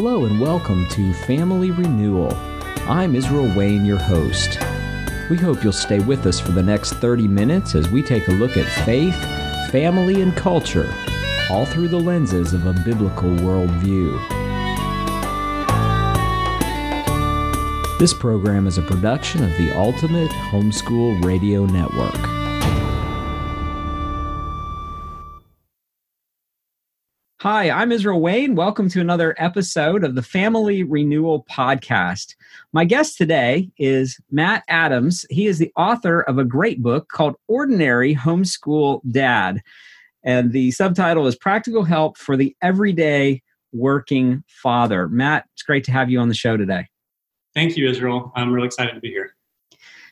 Hello and welcome to Family Renewal. I'm Israel Wayne, your host. We hope you'll stay with us for the next 30 minutes as we take a look at faith, family, and culture, all through the lenses of a biblical worldview. This program is a production of the Ultimate Homeschool Radio Network. Hi, I'm Israel Wayne. Welcome to another episode of the Family Renewal Podcast. My guest today is Matt Adams. He is the author of a great book called Ordinary Homeschool Dad. And the subtitle is Practical Help for the Everyday Working Father. Matt, it's great to have you on the show today. Thank you, Israel. I'm really excited to be here.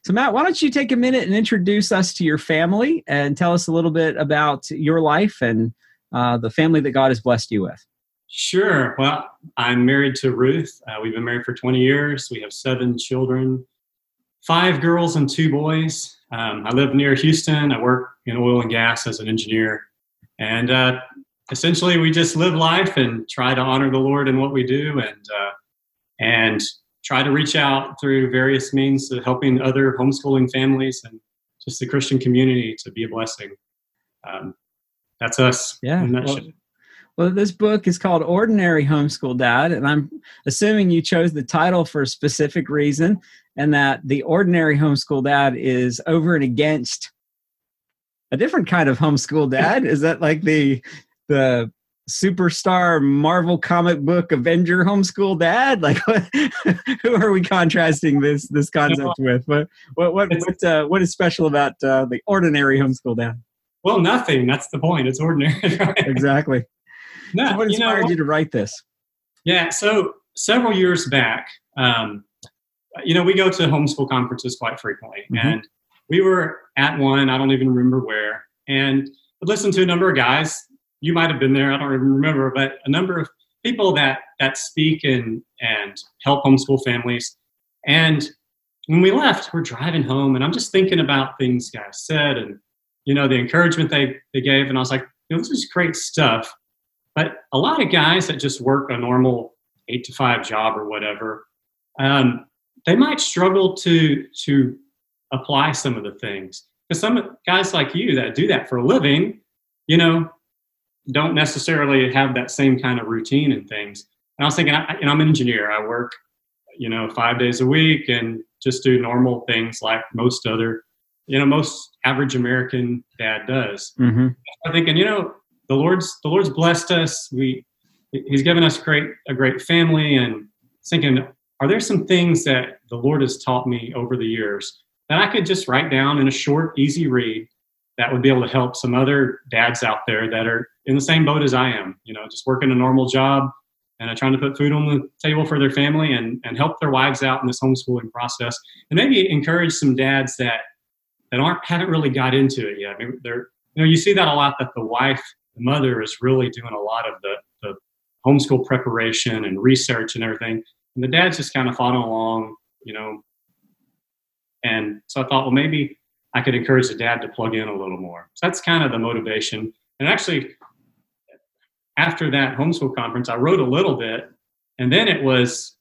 So, Matt, why don't you take a minute and introduce us to your family and tell us a little bit about your life and uh, the family that God has blessed you with? Sure. Well, I'm married to Ruth. Uh, we've been married for 20 years. We have seven children, five girls and two boys. Um, I live near Houston. I work in oil and gas as an engineer. And uh, essentially, we just live life and try to honor the Lord in what we do and, uh, and try to reach out through various means to helping other homeschooling families and just the Christian community to be a blessing. Um, that's us. Yeah. Well, well, this book is called Ordinary Homeschool Dad, and I'm assuming you chose the title for a specific reason, and that the ordinary homeschool dad is over and against a different kind of homeschool dad. is that like the the superstar Marvel comic book Avenger homeschool dad? Like, who are we contrasting this this concept with? What what what what, uh, what is special about uh, the ordinary homeschool dad? Well, nothing. That's the point. It's ordinary. Right? Exactly. No, so what inspired you, know, you, to write this? Yeah. So several years back, um, you know, we go to homeschool conferences quite frequently, mm-hmm. and we were at one. I don't even remember where, and I listened to a number of guys. You might have been there. I don't even remember, but a number of people that that speak and and help homeschool families. And when we left, we're driving home, and I'm just thinking about things guys said and you know, the encouragement they, they gave. And I was like, you know, this is great stuff. But a lot of guys that just work a normal eight to five job or whatever, um, they might struggle to to apply some of the things. Because some guys like you that do that for a living, you know, don't necessarily have that same kind of routine and things. And I was thinking, I, know, I'm an engineer. I work, you know, five days a week and just do normal things like most other you know most average American dad does. Mm-hmm. I'm thinking, you know, the Lord's the Lord's blessed us. We He's given us great a great family, and thinking, are there some things that the Lord has taught me over the years that I could just write down in a short, easy read that would be able to help some other dads out there that are in the same boat as I am. You know, just working a normal job and trying to put food on the table for their family and, and help their wives out in this homeschooling process and maybe encourage some dads that that aren't haven't really got into it yet. I mean, they're you know you see that a lot that the wife, the mother, is really doing a lot of the the homeschool preparation and research and everything, and the dad's just kind of following along, you know. And so I thought, well, maybe I could encourage the dad to plug in a little more. So that's kind of the motivation. And actually, after that homeschool conference, I wrote a little bit, and then it was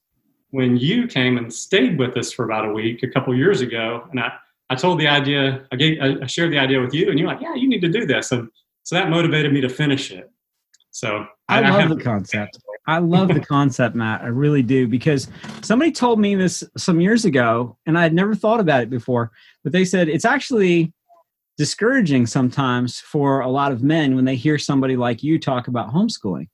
when you came and stayed with us for about a week a couple years ago, and I I told the idea, I, gave, I shared the idea with you, and you're like, yeah, you need to do this. And so that motivated me to finish it. So I, I love I the concept. I love the concept, Matt. I really do because somebody told me this some years ago, and I had never thought about it before. But they said it's actually discouraging sometimes for a lot of men when they hear somebody like you talk about homeschooling.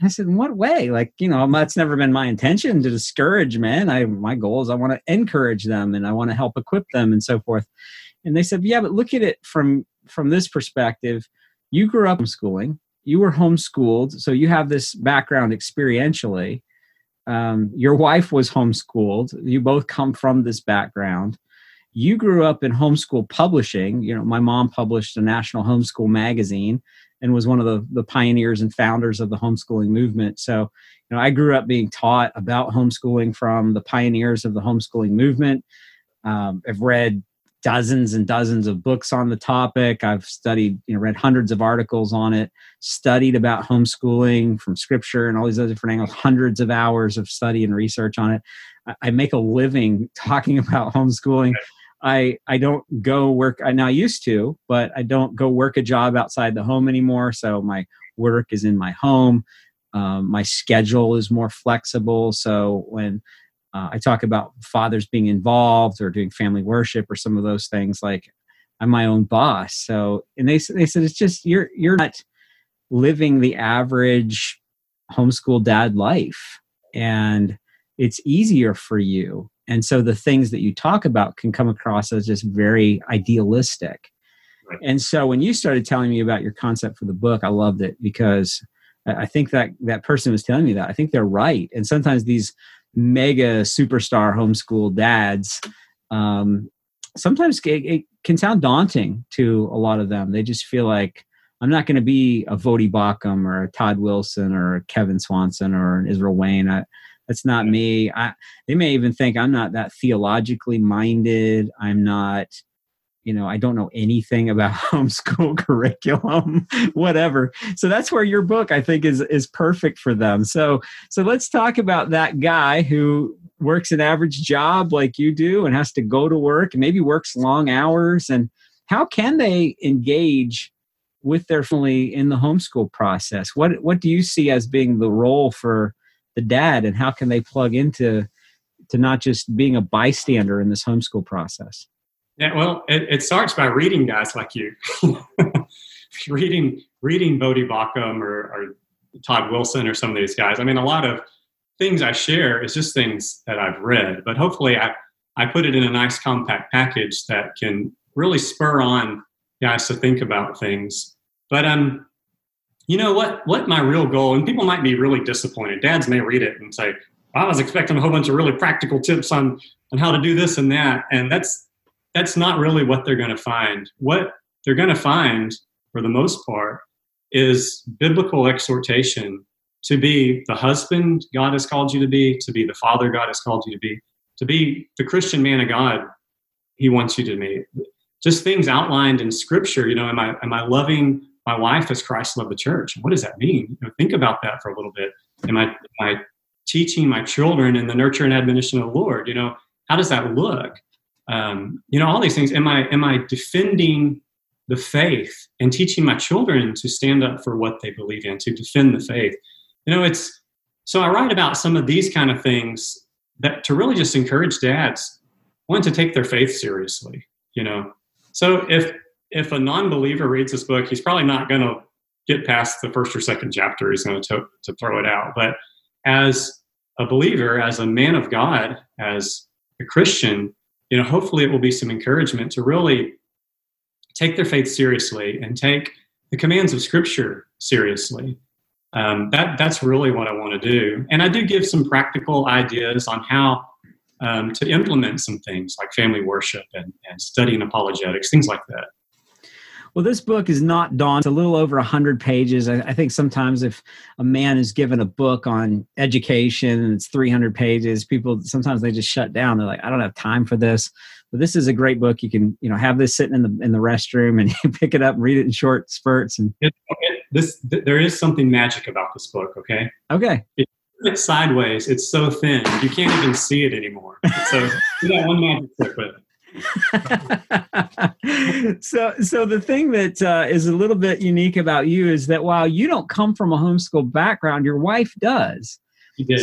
I said, in what way? Like, you know, that's never been my intention to discourage men. I my goal is I want to encourage them and I want to help equip them and so forth. And they said, yeah, but look at it from from this perspective. You grew up homeschooling. You were homeschooled, so you have this background experientially. Um, your wife was homeschooled. You both come from this background. You grew up in homeschool publishing. You know, my mom published a national homeschool magazine and was one of the, the pioneers and founders of the homeschooling movement. So, you know, I grew up being taught about homeschooling from the pioneers of the homeschooling movement. Um, I've read dozens and dozens of books on the topic. I've studied, you know, read hundreds of articles on it, studied about homeschooling from scripture and all these other different angles, hundreds of hours of study and research on it. I make a living talking about homeschooling. I I don't go work. I now used to, but I don't go work a job outside the home anymore. So my work is in my home. Um, my schedule is more flexible. So when uh, I talk about fathers being involved or doing family worship or some of those things, like I'm my own boss. So and they they said it's just you're you're not living the average homeschool dad life, and it's easier for you and so the things that you talk about can come across as just very idealistic right. and so when you started telling me about your concept for the book i loved it because i think that that person was telling me that i think they're right and sometimes these mega superstar homeschool dads um, sometimes it, it can sound daunting to a lot of them they just feel like I'm not going to be a Voddie Baucham or a Todd Wilson or a Kevin Swanson or an Israel Wayne. I, that's not me. I, they may even think I'm not that theologically minded. I'm not, you know, I don't know anything about homeschool curriculum, whatever. So that's where your book, I think, is is perfect for them. So so let's talk about that guy who works an average job like you do and has to go to work and maybe works long hours and how can they engage with their family in the homeschool process what what do you see as being the role for the dad and how can they plug into to not just being a bystander in this homeschool process? Yeah well it, it starts by reading guys like you. Reading reading Voddie Baucham or, or Todd Wilson or some of these guys. I mean a lot of things I share is just things that I've read but hopefully I I put it in a nice compact package that can really spur on guys to think about things. But um you know what what my real goal and people might be really disappointed. Dads may read it and say i was expecting a whole bunch of really practical tips on on how to do this and that and that's that's not really what they're going to find. What they're going to find for the most part is biblical exhortation to be the husband god has called you to be to be the father god has called you to be to be the christian man of god he wants you to be. Just things outlined in scripture you know am i am i loving my wife as Christ loved the church. What does that mean? You know, think about that for a little bit. Am I, am I teaching my children in the nurture and admonition of the Lord? You know, how does that look? Um, you know, all these things. Am I am I defending the faith and teaching my children to stand up for what they believe in, to defend the faith? You know, it's so I write about some of these kind of things that to really just encourage dads want to take their faith seriously. You know, so if if a non-believer reads this book, he's probably not going to get past the first or second chapter. He's going to, to throw it out. But as a believer, as a man of God, as a Christian, you know, hopefully it will be some encouragement to really take their faith seriously and take the commands of Scripture seriously. Um, that that's really what I want to do, and I do give some practical ideas on how um, to implement some things like family worship and, and studying apologetics, things like that. Well, this book is not dawn. It's a little over 100 pages. I, I, think sometimes if a man is given a book on education and it's 300 pages, people sometimes they just shut down. They're like, I don't have time for this. But this is a great book. You can, you know, have this sitting in the in the restroom and you pick it up and read it in short spurts. And it, this, there is something magic about this book. Okay. Okay. It, it's sideways. It's so thin you can't even see it anymore. So got one magic trick with it. so so the thing that uh, is a little bit unique about you is that while you don't come from a homeschool background your wife does.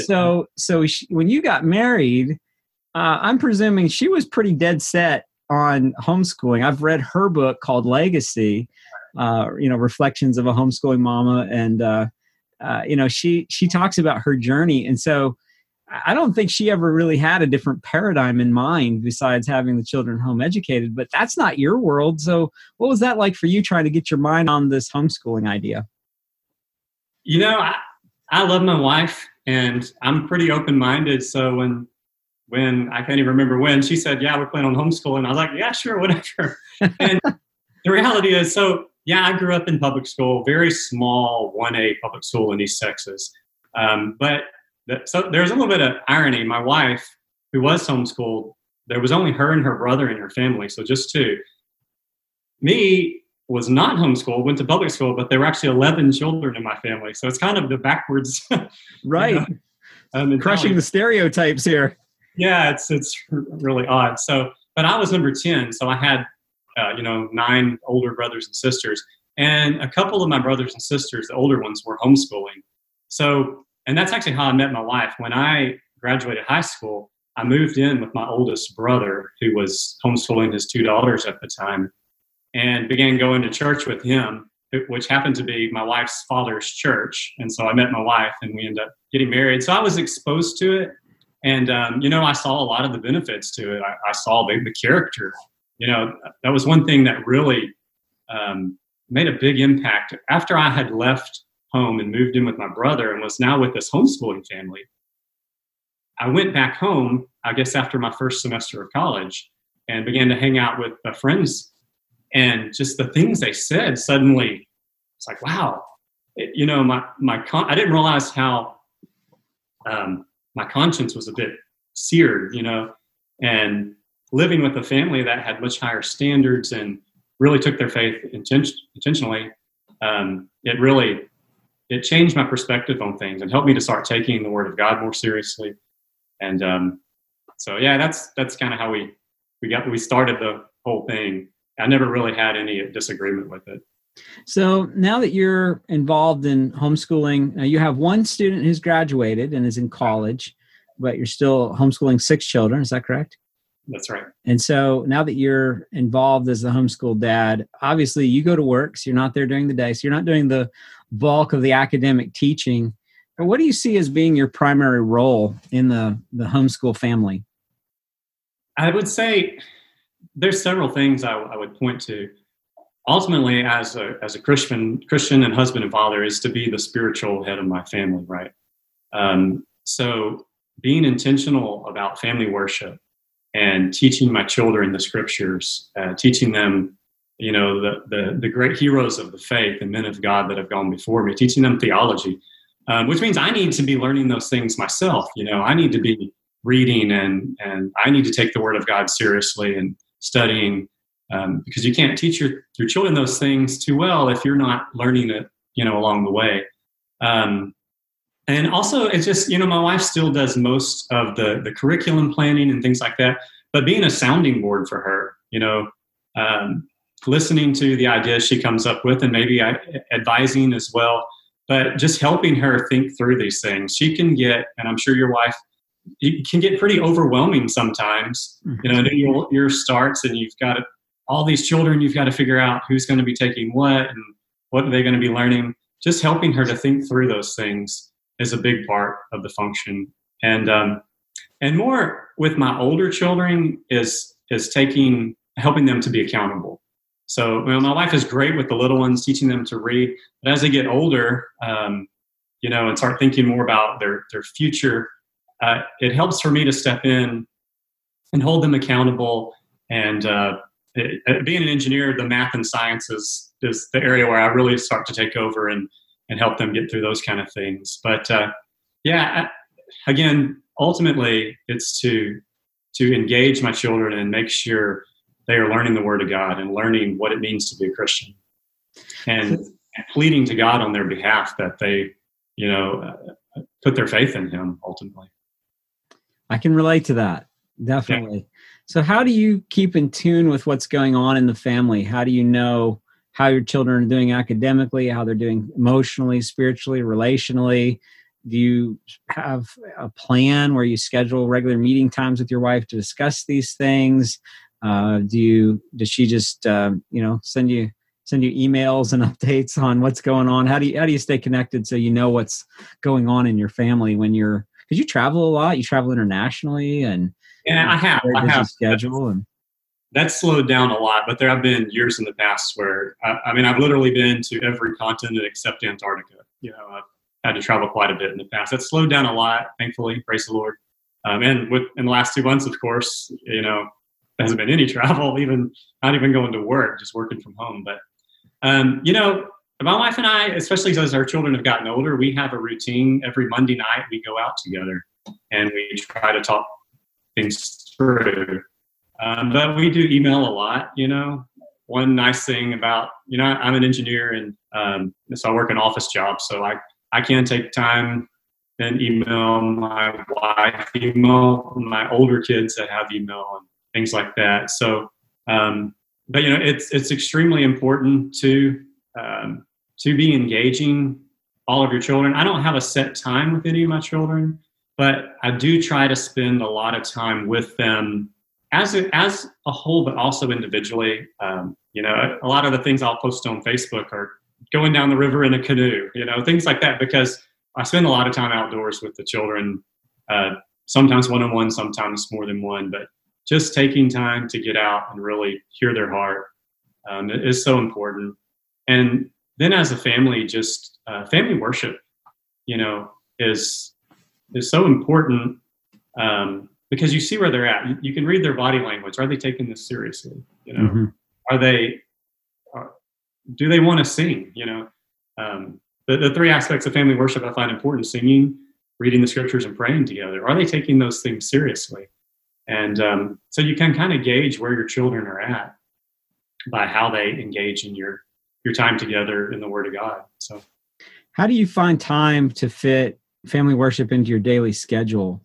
So so she, when you got married uh, i'm presuming she was pretty dead set on homeschooling. I've read her book called legacy uh, you know reflections of a homeschooling mama and uh, uh, you know she she talks about her journey. And so I don't think she ever really had a different paradigm in mind besides having the children home educated, but that's not your world. So, what was that like for you trying to get your mind on this homeschooling idea? You know, I, I love my wife and I'm pretty open minded. So, when when I can't even remember when she said, Yeah, we're planning on homeschooling, I was like, Yeah, sure, whatever. and the reality is, so yeah, I grew up in public school, very small 1A public school in East Texas. Um, but so there's a little bit of irony. My wife, who was homeschooled, there was only her and her brother in her family, so just two. Me was not homeschooled, went to public school, but there were actually 11 children in my family. So it's kind of the backwards. right. You know, um, Crushing the stereotypes here. Yeah, it's, it's really odd. So, but I was number 10. So I had, uh, you know, nine older brothers and sisters. And a couple of my brothers and sisters, the older ones, were homeschooling. So, and that's actually how I met my wife. When I graduated high school, I moved in with my oldest brother, who was homeschooling his two daughters at the time and began going to church with him, which happened to be my wife's father's church. And so I met my wife and we ended up getting married. So I was exposed to it. And, um, you know, I saw a lot of the benefits to it. I, I saw the, the, character. You know, that was one thing that really um, made a big impact. After I had left home and moved in with my brother and was now with this homeschooling family, I went back home, I guess, after my first semester of college and began to hang out with uh, friends. And just the things they said suddenly it's like wow. It, you know my my con- i didn't realize how um, my conscience was a bit seared you know and living with a family that had much higher standards and really took their faith inten- intentionally um, it really it changed my perspective on things and helped me to start taking the word of god more seriously and um, so yeah that's that's kind of how we we got we started the whole thing I never really had any disagreement with it. So now that you're involved in homeschooling, you have one student who's graduated and is in college, but you're still homeschooling six children. Is that correct? That's right. And so now that you're involved as the homeschool dad, obviously you go to work, so you're not there during the day, so you're not doing the bulk of the academic teaching. What do you see as being your primary role in the, the homeschool family? I would say there's several things I, I, would point to. Ultimately, as a as a Christian Christian and husband and father, is to be the spiritual head of my family, right? Um, so being intentional about family worship and teaching my children the scriptures, uh, teaching them, you know, the, the the great heroes of the faith and men of God that have gone before me, teaching them theology, um, which means I need to be learning those things myself. You know, I need to be reading and and I need to take the Word of God seriously and studying um, because you can't teach your, your children those things too well if you're not learning it you know along the way um, and also it's just you know my wife still does most of the the curriculum planning and things like that but being a sounding board for her you know um, listening to the ideas she comes up with and maybe advising as well but just helping her think through these things she can get and i'm sure your wife it can get pretty overwhelming sometimes. Mm-hmm. You know, your year starts and you've got all these children. You've got to figure out who's going to be taking what and what are they going to be learning. Just helping her to think through those things is a big part of the function. And um, and more with my older children is is taking helping them to be accountable. So know, my wife is great with the little ones, teaching them to read. But as they get older, um, you know, and start thinking more about their their future uh, it helps for me to step in and hold them accountable. And uh, it, uh, being an engineer, the math and sciences is the area where I really start to take over and and help them get through those kind of things. But uh, yeah, again, ultimately, it's to to engage my children and make sure they are learning the Word of God and learning what it means to be a Christian, and pleading to God on their behalf that they, you know, put their faith in Him ultimately. I can relate to that. Definitely. Yeah. So, how do you keep in tune with what's going on in the family? How do you know how your children are doing academically, how they're doing emotionally, spiritually, relationally? Do you have a plan where you schedule regular meeting times with your wife to discuss these things? Uh, do you does she just uh, you know send you send you emails and updates on what's going on? How do you how do you stay connected so you know what's going on in your family when you're because you travel a lot. You travel internationally, and yeah, I have. I have schedule and that's slowed down a lot. But there have been years in the past where I, I mean I've literally been to every continent except Antarctica. You know, I've had to travel quite a bit in the past. That's slowed down a lot, thankfully. Praise the Lord. Um, and with in the last two months, of course, you know, hasn't been any travel, even not even going to work, just working from home. But um, you know, my wife and I, especially as our children have gotten older, we have a routine. Every Monday night, we go out together and we try to talk things through. Um, but we do email a lot, you know. One nice thing about, you know, I'm an engineer and um, so I work an office job. So I, I can take time and email my wife, email my older kids that have email and things like that. So, um, but you know, it's, it's extremely important to, um, to be engaging all of your children. I don't have a set time with any of my children, but I do try to spend a lot of time with them as a, as a whole, but also individually. Um, you know, a lot of the things I'll post on Facebook are going down the river in a canoe, you know, things like that, because I spend a lot of time outdoors with the children, uh, sometimes one on one, sometimes more than one, but just taking time to get out and really hear their heart um, is so important. And then as a family, just uh, family worship, you know, is is so important um, because you see where they're at. You, can read their body language. Are they taking this seriously? You know, mm-hmm. are they? Are, do they want to sing? You know, um, the, the three aspects of family worship I find important: singing, reading the scriptures, and praying together. Are they taking those things seriously? And um, so you can kind of gauge where your children are at by how they engage in your your time together in the Word of God. So, how do you find time to fit family worship into your daily schedule?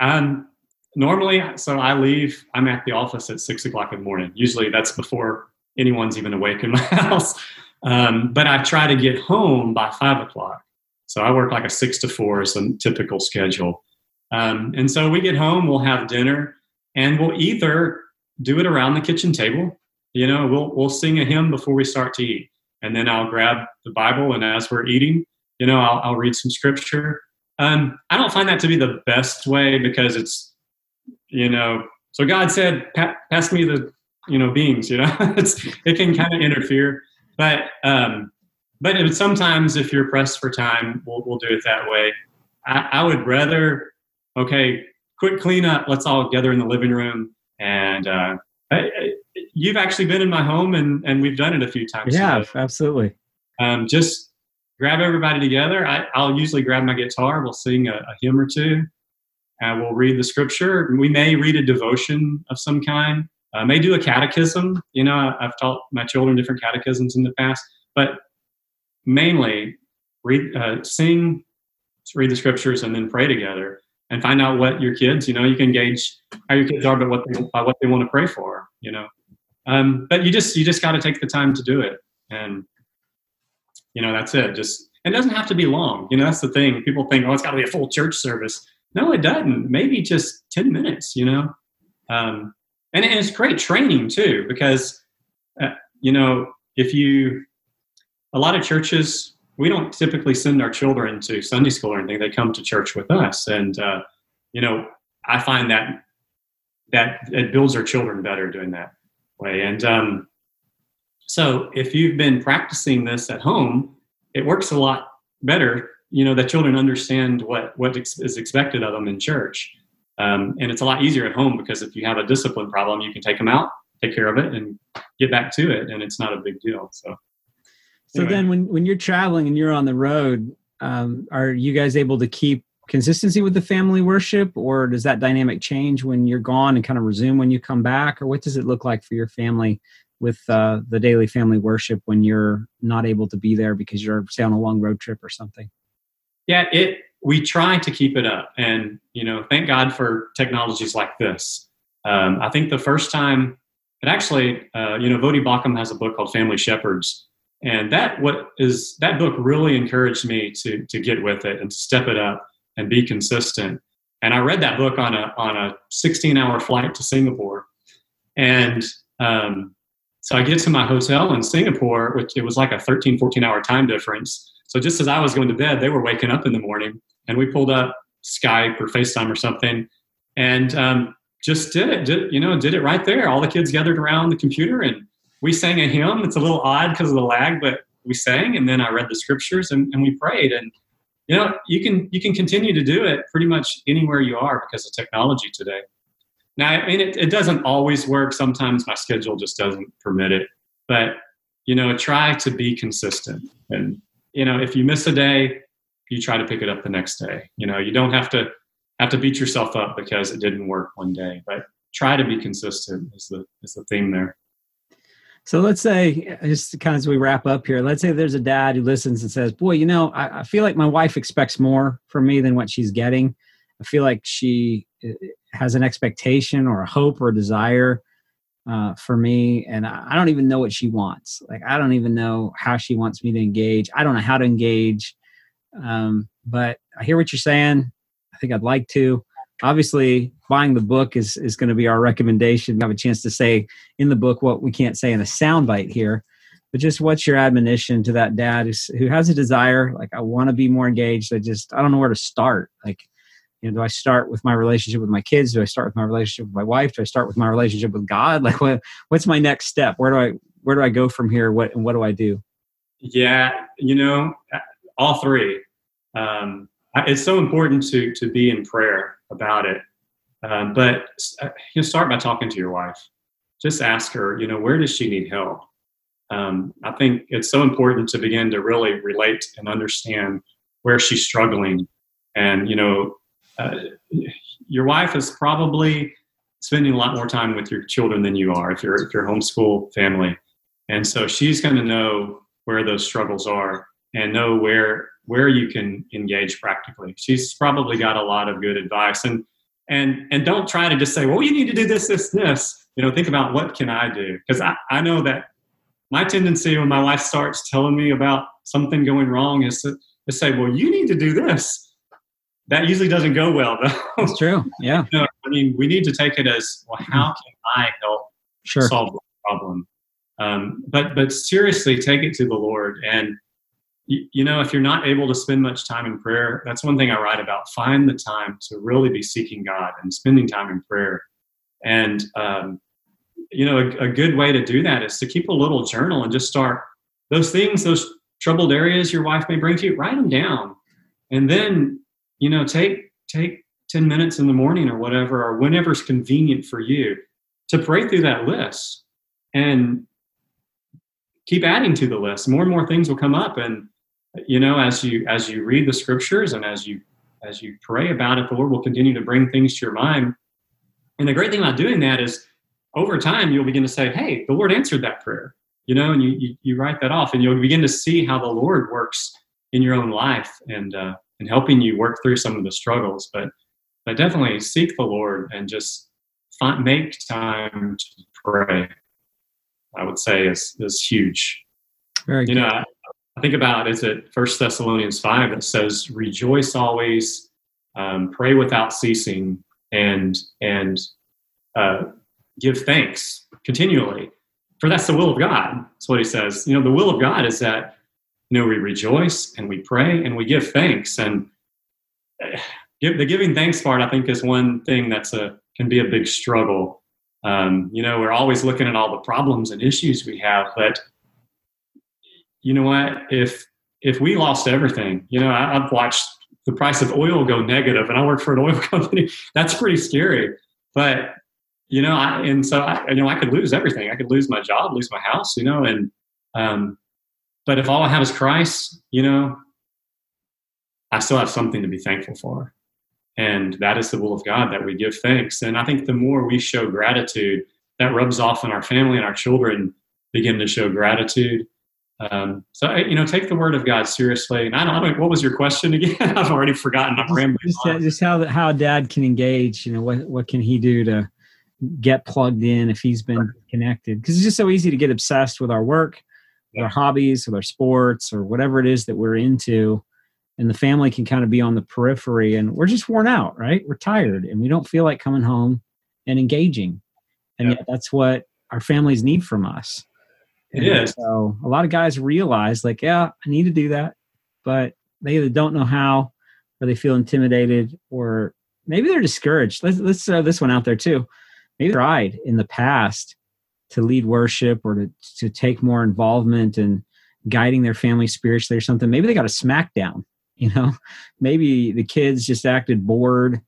Um, normally, so I leave. I'm at the office at six o'clock in the morning. Usually, that's before anyone's even awake in my house. Um, but I try to get home by five o'clock. So I work like a six to four is a typical schedule. Um, and so we get home, we'll have dinner, and we'll either do it around the kitchen table. You know, we'll we'll sing a hymn before we start to eat, and then I'll grab the Bible, and as we're eating, you know, I'll, I'll read some scripture. Um, I don't find that to be the best way because it's, you know, so God said, pass me the, you know, beans, you know, it can kind of interfere, but, um, but sometimes if you're pressed for time, we'll, we'll do it that way. I, I would rather, okay, quick cleanup. Let's all gather in the living room. And, uh, I, I, you've actually been in my home and, and we've done it a few times. Yeah, so, absolutely. Um, just grab everybody together. I, will usually grab my guitar. We'll sing a, a hymn or two. and we'll read the scripture. We may read a devotion of some kind. Uh, may do a catechism. You know, I've taught my children different catechisms in the past, but mainly read, uh, sing, read the scriptures, and then pray together and find out what your kids. You know, you can gauge how your kids are, but what they, by what they want to pray for. You know, um, but you just you just got to take the time to do it and you know that's it just it doesn't have to be long you know that's the thing people think oh it's got to be a full church service no it doesn't maybe just 10 minutes you know um, and, and it's great training too because uh, you know if you a lot of churches we don't typically send our children to sunday school or anything they come to church with us and uh, you know i find that that it builds our children better doing that way and um, so if you've been practicing this at home, it works a lot better. You know, the children understand what what is expected of them in church, um, and it's a lot easier at home because if you have a discipline problem, you can take them out, take care of it, and get back to it, and it's not a big deal. So, so anyway. then when when you're traveling and you're on the road, um, are you guys able to keep consistency with the family worship or does that dynamic change when you're gone and kind of resume when you come back? Or what does it look like for your family with uh, the daily family worship when you're not able to be there because you're say on a long road trip or something? Yeah it we try to keep it up. And you know thank god for technologies like this. Um, i think the first time it actually uh, you know Voddie Baucham has a book called family shepherds and that what is that book really encouraged me to to get with it and to step it up and be consistent and i read that book on a on a 16 hour flight to singapore and um, so I get to my hotel in Singapore, which it was like a 13, 14 hour time difference. So just as I was going to bed, they were waking up in the morning and we pulled up Skype or FaceTime or something and um, just did it, did, you know, did it right there. All the kids gathered around the computer and we sang a hymn. It's a little odd because of the lag, but we sang and then I read the scriptures and, and we prayed. And, you know, you can, you can continue to do it pretty much anywhere you are because of technology today. Now, I mean, it, it doesn't always work. Sometimes my schedule just doesn't permit it. But, you know, try to be consistent. And, you know, if you miss a day, you try to pick it up the next day. You know, you don't have to have to beat yourself up because it didn't work one day, but try to be consistent is the is the theme there. So let's say, just kind of as we wrap up here, let's say there's a dad who listens and says, "Boy, you know, I, I feel like my wife expects more from me than what she's getting. I feel like she uh, has an expectation or a hope or a desire uh, for me, and I don't even know what she wants. Like I don't even know how she wants me to engage. I don't know how to engage. Um, but I hear what you're saying. I think I'd like to. Obviously, buying the book is is going to be our recommendation. We have a chance to say in the book what we can't say in a soundbite here. But just what's your admonition to that dad who has a desire? Like I want to be more engaged. I just I don't know where to start. Like you know, do I start with my relationship with my kids? Do I start with my relationship with my wife? Do I start with my relationship with God? Like what what's my next step? Where do I where do I go from here? What and what do I do? Yeah, you know, all three. Um, it's so important to to be in prayer about it. Um, but uh, you start by talking to your wife. Just ask her, you know, where does she need help? Um, I think it's so important to begin to really relate and understand where she's struggling. And you know, uh, your wife is probably spending a lot more time with your children than you are if you're if you're homeschool family and so she's going to know where those struggles are and know where where you can engage practically she's probably got a lot of good advice and and and don't try to just say well you need to do this this this you know think about what can i do because I, I know that my tendency when my wife starts telling me about something going wrong is to, to say well you need to do this that usually doesn't go well though. That's true. Yeah. you know, I mean, we need to take it as well. How can I help sure. solve the problem? Um, but but seriously, take it to the Lord. And you, you know, if you're not able to spend much time in prayer, that's one thing I write about. Find the time to really be seeking God and spending time in prayer. And um, you know, a, a good way to do that is to keep a little journal and just start those things, those troubled areas your wife may bring to you. Write them down, and then you know, take take 10 minutes in the morning or whatever, or whenever's convenient for you to pray through that list and keep adding to the list. More and more things will come up. And you know, as you as you read the scriptures and as you as you pray about it, the Lord will continue to bring things to your mind. And the great thing about doing that is over time you'll begin to say, Hey, the Lord answered that prayer. You know, and you you, you write that off and you'll begin to see how the Lord works in your own life. And uh, and helping you work through some of the struggles. But but definitely seek the Lord and just find, make time to pray. I would say is is huge. Very you good. know, I, I, think about is it First Thessalonians five that says, "Rejoice always, um, pray without ceasing, and and uh, give thanks continually." For that's the will of God. That's what he says. You know, the will of God is that you know we rejoice and we pray and we give thanks and uh, give, the giving thanks part i think is one thing that's a can be a big struggle um, you know we're always looking at all the problems and issues we have but you know what if if we lost everything you know I, i've watched the price of oil go negative and i work for an oil company that's pretty scary but you know I, and so I, you know i could lose everything i could lose my job lose my house you know and um, but if all I have is Christ, you know, I still have something to be thankful for. And that is the will of God that we give thanks. And I think the more we show gratitude, that rubs off on our family and our children begin to show gratitude. Um, so you know, take the word of God seriously. And I don't, I don't what was your question again? I've already forgotten. I'm rambling. Just, just, how how dad can engage. You know, what what can he do to get plugged in if he's been connected? Because it's just so easy to get obsessed with our work our hobbies or our sports or whatever it is that we're into and the family can kind of be on the periphery and we're just worn out right we're tired and we don't feel like coming home and engaging and yet that's what our families need from us and is. so a lot of guys realize like yeah i need to do that but they either don't know how or they feel intimidated or maybe they're discouraged. Let's, let's throw this one out there too. Maybe they tried in the past to lead worship or to, to take more involvement in guiding their family spiritually or something. Maybe they got a smackdown you know? Maybe the kids just acted bored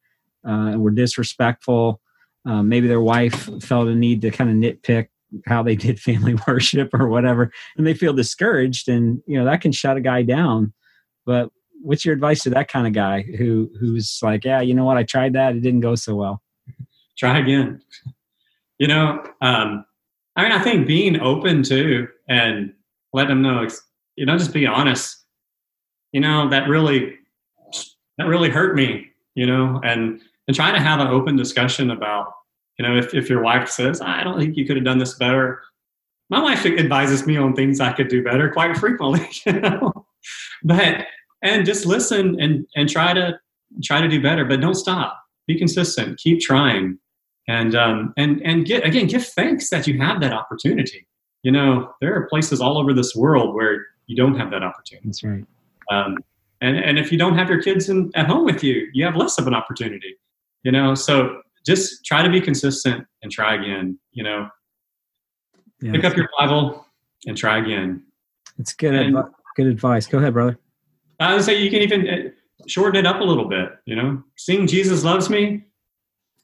uh, and were disrespectful. Uh, maybe their wife felt a need to kind of nitpick how they did family worship or whatever and they feel discouraged and you know that can shut a guy down but what's your advice to that kind of guy who who's like yeah you know what i tried that it didn't go so well try again you know, um, I mean, I think being open too and let them know, you know, just be honest. You know, that really that really hurt me. You know, and and try to have an open discussion about, you know, if if your wife says, I don't think you could have done this better. My wife advises me on things I could do better quite frequently. You know, but and just listen and and try to try to do better, but don't stop. Be consistent. Keep trying and um, and and get again give thanks that you have that opportunity you know there are places all over this world where you don't have that opportunity that's right um, and and if you don't have your kids in, at home with you you have less of an opportunity you know so just try to be consistent and try again you know yeah, pick up your bible and try again it's good and, good advice go ahead brother i would say you can even uh, shorten it up a little bit you know sing jesus loves me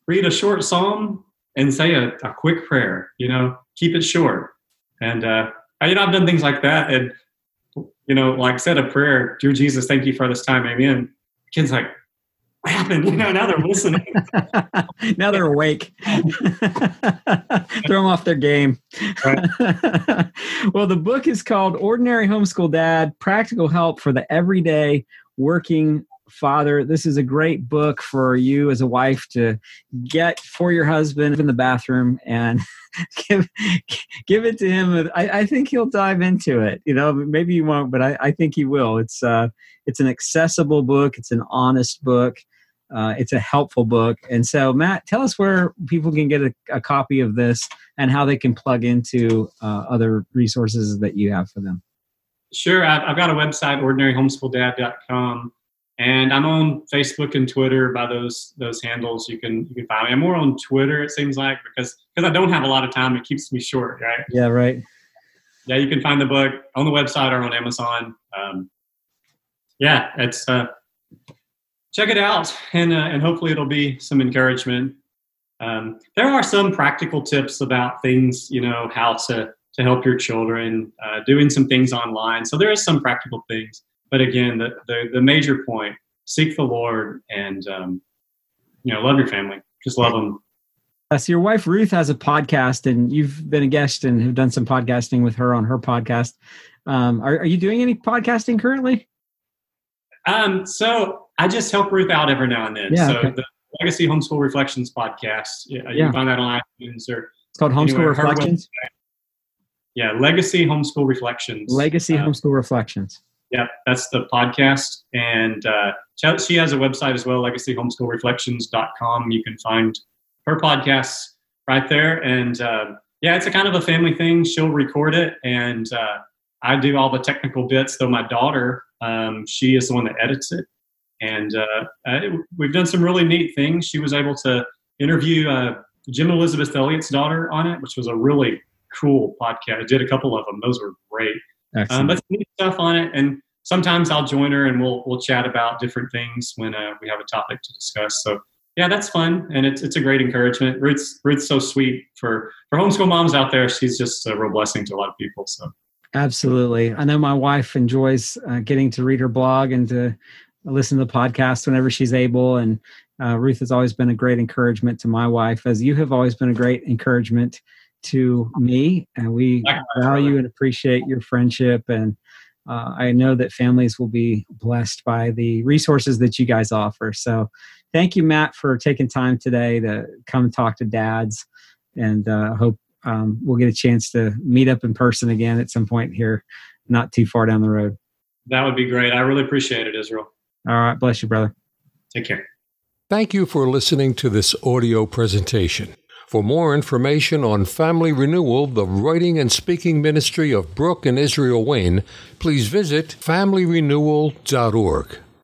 read a short psalm and say a, a quick prayer. You know, keep it short. And uh, you know, I've done things like that, and you know, like said a prayer, "Dear Jesus, thank you for this time, Amen." Kids like, what happened? You know, now they're listening. now they're awake. Throw them off their game. Right. well, the book is called Ordinary Homeschool Dad Practical Help for the Everyday Working father, this is a great book for you as a wife to get for your husband in the bathroom and give give it to him. I, I, think he'll dive into it. You know, maybe you won't, but I, I think he will. It's uh, it's an accessible book. It's an honest book. Uh, it's a helpful book. And so, Matt, tell us where people can get a, a copy of this and how they can plug into uh, other resources that you have for them. Sure. I've, I've got a website, ordinaryhomeschooldad.com and I'm on Facebook and Twitter by those those handles. You can you can find me. I'm more on Twitter. It seems like because because I don't have a lot of time. It keeps me short, right? Yeah, right. Yeah, you can find the book on the website or on Amazon. Um, yeah, it's uh, check it out, and uh, and hopefully it'll be some encouragement. Um, there are some practical tips about things, you know, how to to help your children, uh, doing some things online. So there is some practical things but again, the, the, the major point: seek the Lord and um, you know love your family. Just love them. Uh, so your wife Ruth has a podcast, and you've been a guest and have done some podcasting with her on her podcast. Um, are, are you doing any podcasting currently? Um, so I just help Ruth out every now and then. Yeah, so okay. the Legacy Homeschool Reflections podcast, you yeah. can find that on iTunes or it's called Homeschool Reflections. Yeah, Legacy Homeschool Reflections. Legacy uh, Homeschool Reflections. Yep, that's the podcast. And uh, she has a website as well, legacyhomeschoolreflections.com. You can find her podcasts right there. And uh, yeah, it's a kind of a family thing. She'll record it, and uh, I do all the technical bits, though my daughter, um, she is the one that edits it. And uh, we've done some really neat things. She was able to interview uh, Jim Elisabeth Elliot's daughter on it, which was a really cool podcast. I did a couple of them. Those were great. Um, but neat stuff on it, and sometimes I'll join her and we'll we'll chat about different things when uh, we have a topic to discuss. So yeah, that's fun, and it's it's a great encouragement. Ruth's Ruth's so sweet for for homeschool moms out there. She's just a real blessing to a lot of people. So absolutely, I know my wife enjoys uh, getting to read her blog and to listen to the podcast whenever she's able. And uh, Ruth has always been a great encouragement to my wife, as you have always been a great encouragement to me. And we value and appreciate your friendship and uh, I know that families will be blessed by the resources that you guys offer. So, thank you, Matt, for taking time today to come talk to dads. And uh, hope um, we'll get a chance to meet up in person again at some point here, not too far down the road. That would be great. I really appreciate it, Israel. All right. Bless you, brother. Take care. Thank you for listening to this audio presentation. For more information on Family Renewal, the writing and speaking ministry of Brooke and Israel Wayne, please visit familyrenewal.org.